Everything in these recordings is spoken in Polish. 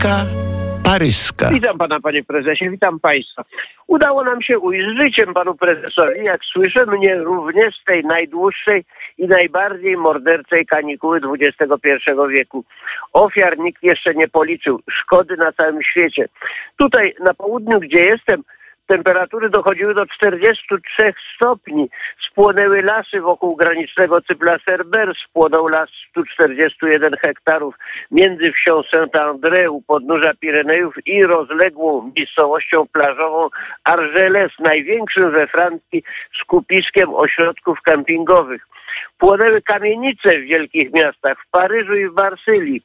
Monika Paryska. Witam pana, panie prezesie, witam państwa. Udało nam się ujść życiem panu prezesowi. Jak słyszę, mnie również z tej najdłuższej i najbardziej morderczej kanikuły XXI wieku. Ofiar nikt jeszcze nie policzył. Szkody na całym świecie. Tutaj na południu, gdzie jestem, temperatury dochodziły do 43 stopni. Spłonęły lasy wokół granicznego cypla Cerber, spłonął las 141 hektarów między wsią Saint-André u podnóża Pirenejów i rozległą miejscowością plażową Argelès, największym we Francji skupiskiem ośrodków kempingowych. Płonęły kamienice w wielkich miastach, w Paryżu i w Marsylii.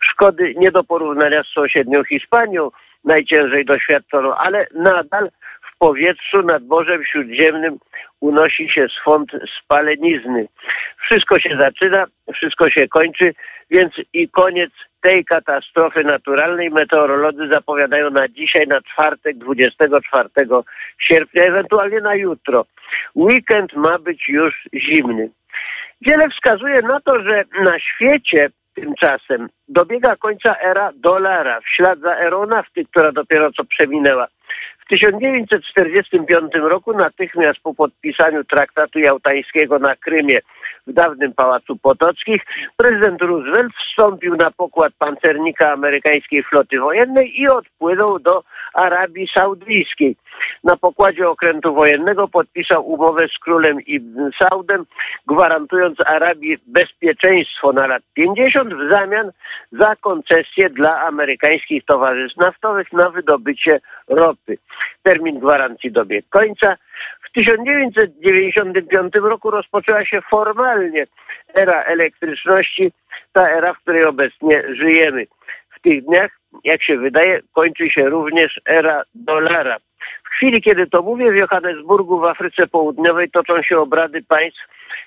Szkody nie do porównania z sąsiednią Hiszpanią, najciężej doświadczono, ale nadal w powietrzu nad Morzem Śródziemnym unosi się swąd spalenizny. Wszystko się zaczyna, wszystko się kończy, więc i koniec tej katastrofy naturalnej meteorolodzy zapowiadają na dzisiaj, na czwartek, 24 sierpnia, ewentualnie na jutro. Weekend ma być już zimny. Wiele wskazuje na to, że na świecie tymczasem dobiega końca era dolara, w ślad za erą nafty, która dopiero co przeminęła. W 1945 roku, natychmiast po podpisaniu traktatu jałtańskiego na Krymie w dawnym Pałacu Potockich, prezydent Roosevelt wstąpił na pokład pancernika amerykańskiej floty wojennej i odpłynął do Arabii Saudyjskiej. Na pokładzie okrętu wojennego podpisał umowę z królem Ibn Saudem, gwarantując Arabii bezpieczeństwo na lat 50 w zamian za koncesję dla amerykańskich towarzystw naftowych na wydobycie ropy. Termin gwarancji dobiegł końca. W 1995 roku rozpoczęła się formalnie era elektryczności, ta era, w której obecnie żyjemy. W tych dniach, jak się wydaje, kończy się również era dolara. W chwili, kiedy to mówię, w Johannesburgu w Afryce Południowej toczą się obrady państw,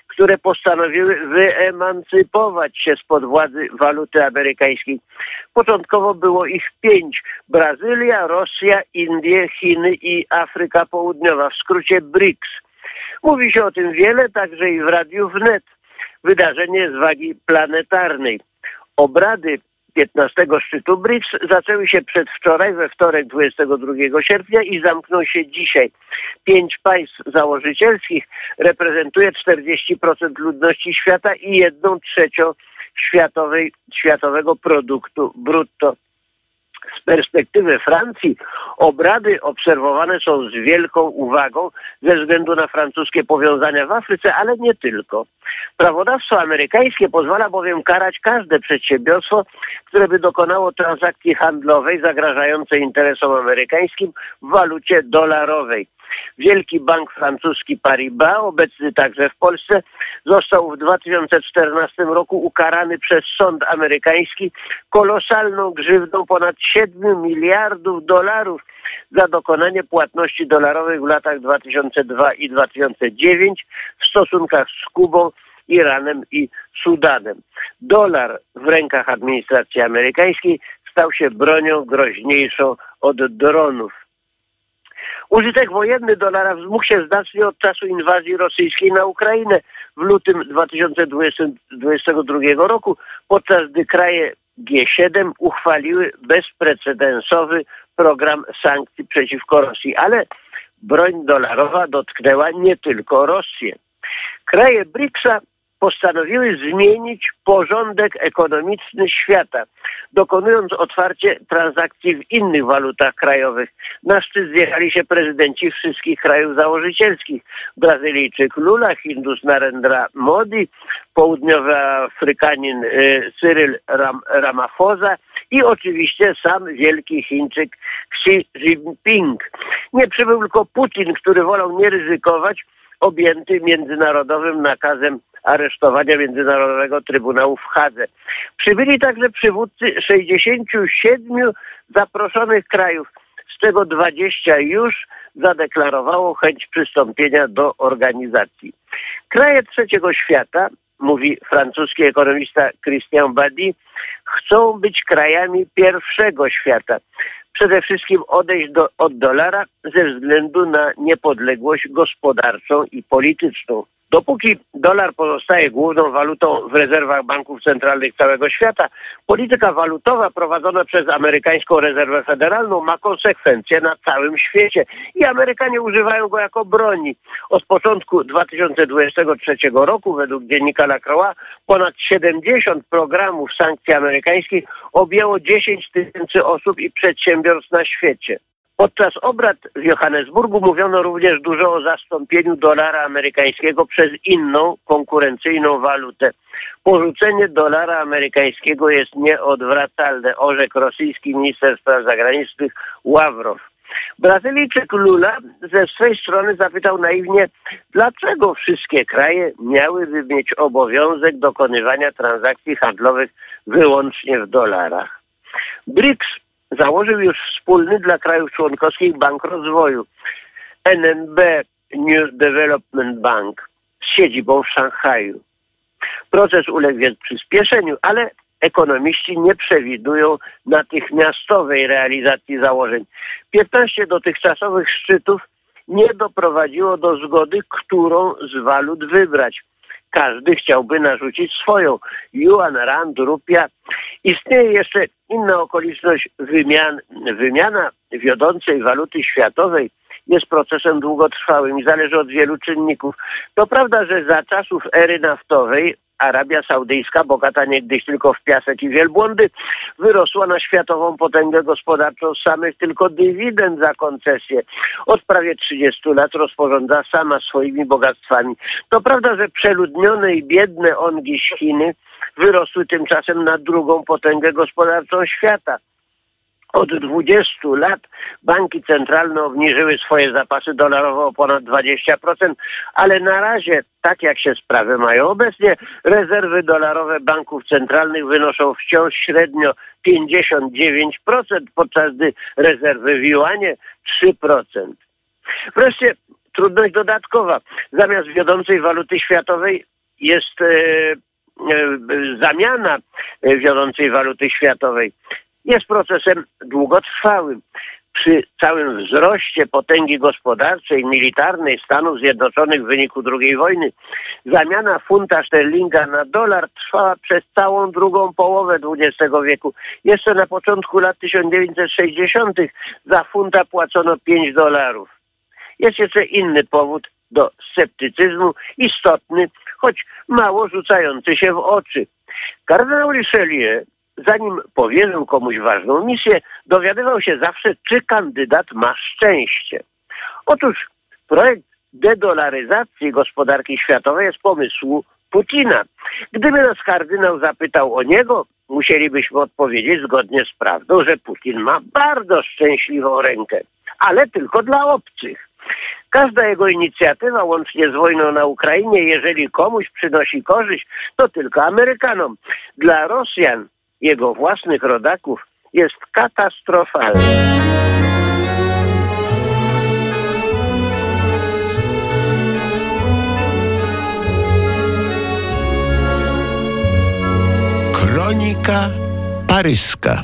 które postanowiły wyemancypować się spod władzy waluty amerykańskiej. Początkowo było ich pięć. Brazylia, Rosja, Indie, Chiny i Afryka Południowa, w skrócie BRICS. Mówi się o tym wiele, także i w Radiu Wnet. Wydarzenie z wagi planetarnej. Obrady 15 szczytu BRICS zaczęły się przedwczoraj, we wtorek 22 sierpnia i zamkną się dzisiaj. Pięć państw założycielskich reprezentuje 40% ludności świata i jedną trzecią światowej, światowego produktu brutto. Z perspektywy Francji obrady obserwowane są z wielką uwagą ze względu na francuskie powiązania w Afryce, ale nie tylko. Prawodawstwo amerykańskie pozwala bowiem karać każde przedsiębiorstwo, które by dokonało transakcji handlowej zagrażającej interesom amerykańskim w walucie dolarowej. Wielki bank francuski Paribas, obecny także w Polsce, został w 2014 roku ukarany przez sąd amerykański kolosalną grzywną ponad 7 miliardów dolarów za dokonanie płatności dolarowych w latach 2002 i 2009 w stosunkach z Kubą, Iranem i Sudanem. Dolar w rękach administracji amerykańskiej stał się bronią groźniejszą od dronów. Użytek wojenny dolara wzmógł się znacznie od czasu inwazji rosyjskiej na Ukrainę w lutym 2022 roku, podczas gdy kraje G7 uchwaliły bezprecedensowy program sankcji przeciwko Rosji, ale broń dolarowa dotknęła nie tylko Rosję. Kraje BRICS-a postanowiły zmienić porządek ekonomiczny świata, dokonując otwarcie transakcji w innych walutach krajowych. Na szczyt zjechali się prezydenci wszystkich krajów założycielskich. Brazylijczyk Lula, Hindus Narendra Modi, południowy Afrykanin y, Cyril Ram Ramaphosa i oczywiście sam wielki Chińczyk Xi Jinping. Nie przybył tylko Putin, który wolał nie ryzykować, objęty międzynarodowym nakazem aresztowania Międzynarodowego Trybunału w Hadze. Przybyli także przywódcy 67 zaproszonych krajów, z czego 20 już zadeklarowało chęć przystąpienia do organizacji. Kraje trzeciego świata, mówi francuski ekonomista Christian Badi, chcą być krajami pierwszego świata. Przede wszystkim odejść do, od dolara ze względu na niepodległość gospodarczą i polityczną. Dopóki dolar pozostaje główną walutą w rezerwach banków centralnych całego świata, polityka walutowa prowadzona przez amerykańską rezerwę federalną ma konsekwencje na całym świecie i Amerykanie używają go jako broni. Od początku 2023 roku według dziennika Lacroix ponad 70 programów sankcji amerykańskich objęło 10 tysięcy osób i przedsiębiorstw na świecie. Podczas obrad w Johannesburgu mówiono również dużo o zastąpieniu dolara amerykańskiego przez inną konkurencyjną walutę. Porzucenie dolara amerykańskiego jest nieodwracalne, orzekł rosyjski minister spraw zagranicznych Ławrow. Brazylijczyk Lula ze swej strony zapytał naiwnie, dlaczego wszystkie kraje miałyby mieć obowiązek dokonywania transakcji handlowych wyłącznie w dolarach. BRICS założył już wspólny dla krajów członkowskich Bank Rozwoju. NNB New Development Bank z siedzibą w Szanghaju. Proces uległ więc przyspieszeniu, ale ekonomiści nie przewidują natychmiastowej realizacji założeń. 15 dotychczasowych szczytów nie doprowadziło do zgody, którą z walut wybrać. Każdy chciałby narzucić swoją. Yuan, rand, rupia. Istnieje jeszcze inna okoliczność wymian, wymiana wiodącej waluty światowej jest procesem długotrwałym i zależy od wielu czynników. To prawda, że za czasów ery naftowej Arabia Saudyjska, bogata niegdyś tylko w piasek i wielbłądy, wyrosła na światową potęgę gospodarczą z samych tylko dywidend za koncesję. Od prawie 30 lat rozporządza sama swoimi bogactwami. To prawda, że przeludnione i biedne ongi Chiny wyrosły tymczasem na drugą potęgę gospodarczą świata. Od 20 lat banki centralne obniżyły swoje zapasy dolarowe o ponad 20%, ale na razie, tak jak się sprawy mają obecnie, rezerwy dolarowe banków centralnych wynoszą wciąż średnio 59%, podczas gdy rezerwy w juanie 3%. Wreszcie trudność dodatkowa. Zamiast wiodącej waluty światowej jest e, e, zamiana wiodącej waluty światowej jest procesem długotrwałym. Przy całym wzroście potęgi gospodarczej militarnej Stanów Zjednoczonych w wyniku II wojny zamiana funta sterlinga na dolar trwała przez całą drugą połowę XX wieku. Jeszcze na początku lat 1960 za funta płacono 5 dolarów. Jest jeszcze inny powód do sceptycyzmu, istotny, choć mało rzucający się w oczy. Kardynał Richelieu zanim powierzył komuś ważną misję, dowiadywał się zawsze, czy kandydat ma szczęście. Otóż projekt dedolaryzacji gospodarki światowej jest pomysłu Putina. Gdyby nas kardynał zapytał o niego, musielibyśmy odpowiedzieć zgodnie z prawdą, że Putin ma bardzo szczęśliwą rękę, ale tylko dla obcych. Każda jego inicjatywa, łącznie z wojną na Ukrainie, jeżeli komuś przynosi korzyść, to tylko Amerykanom. Dla Rosjan jego własnych rodaków jest katastrofalny. Kronika paryska.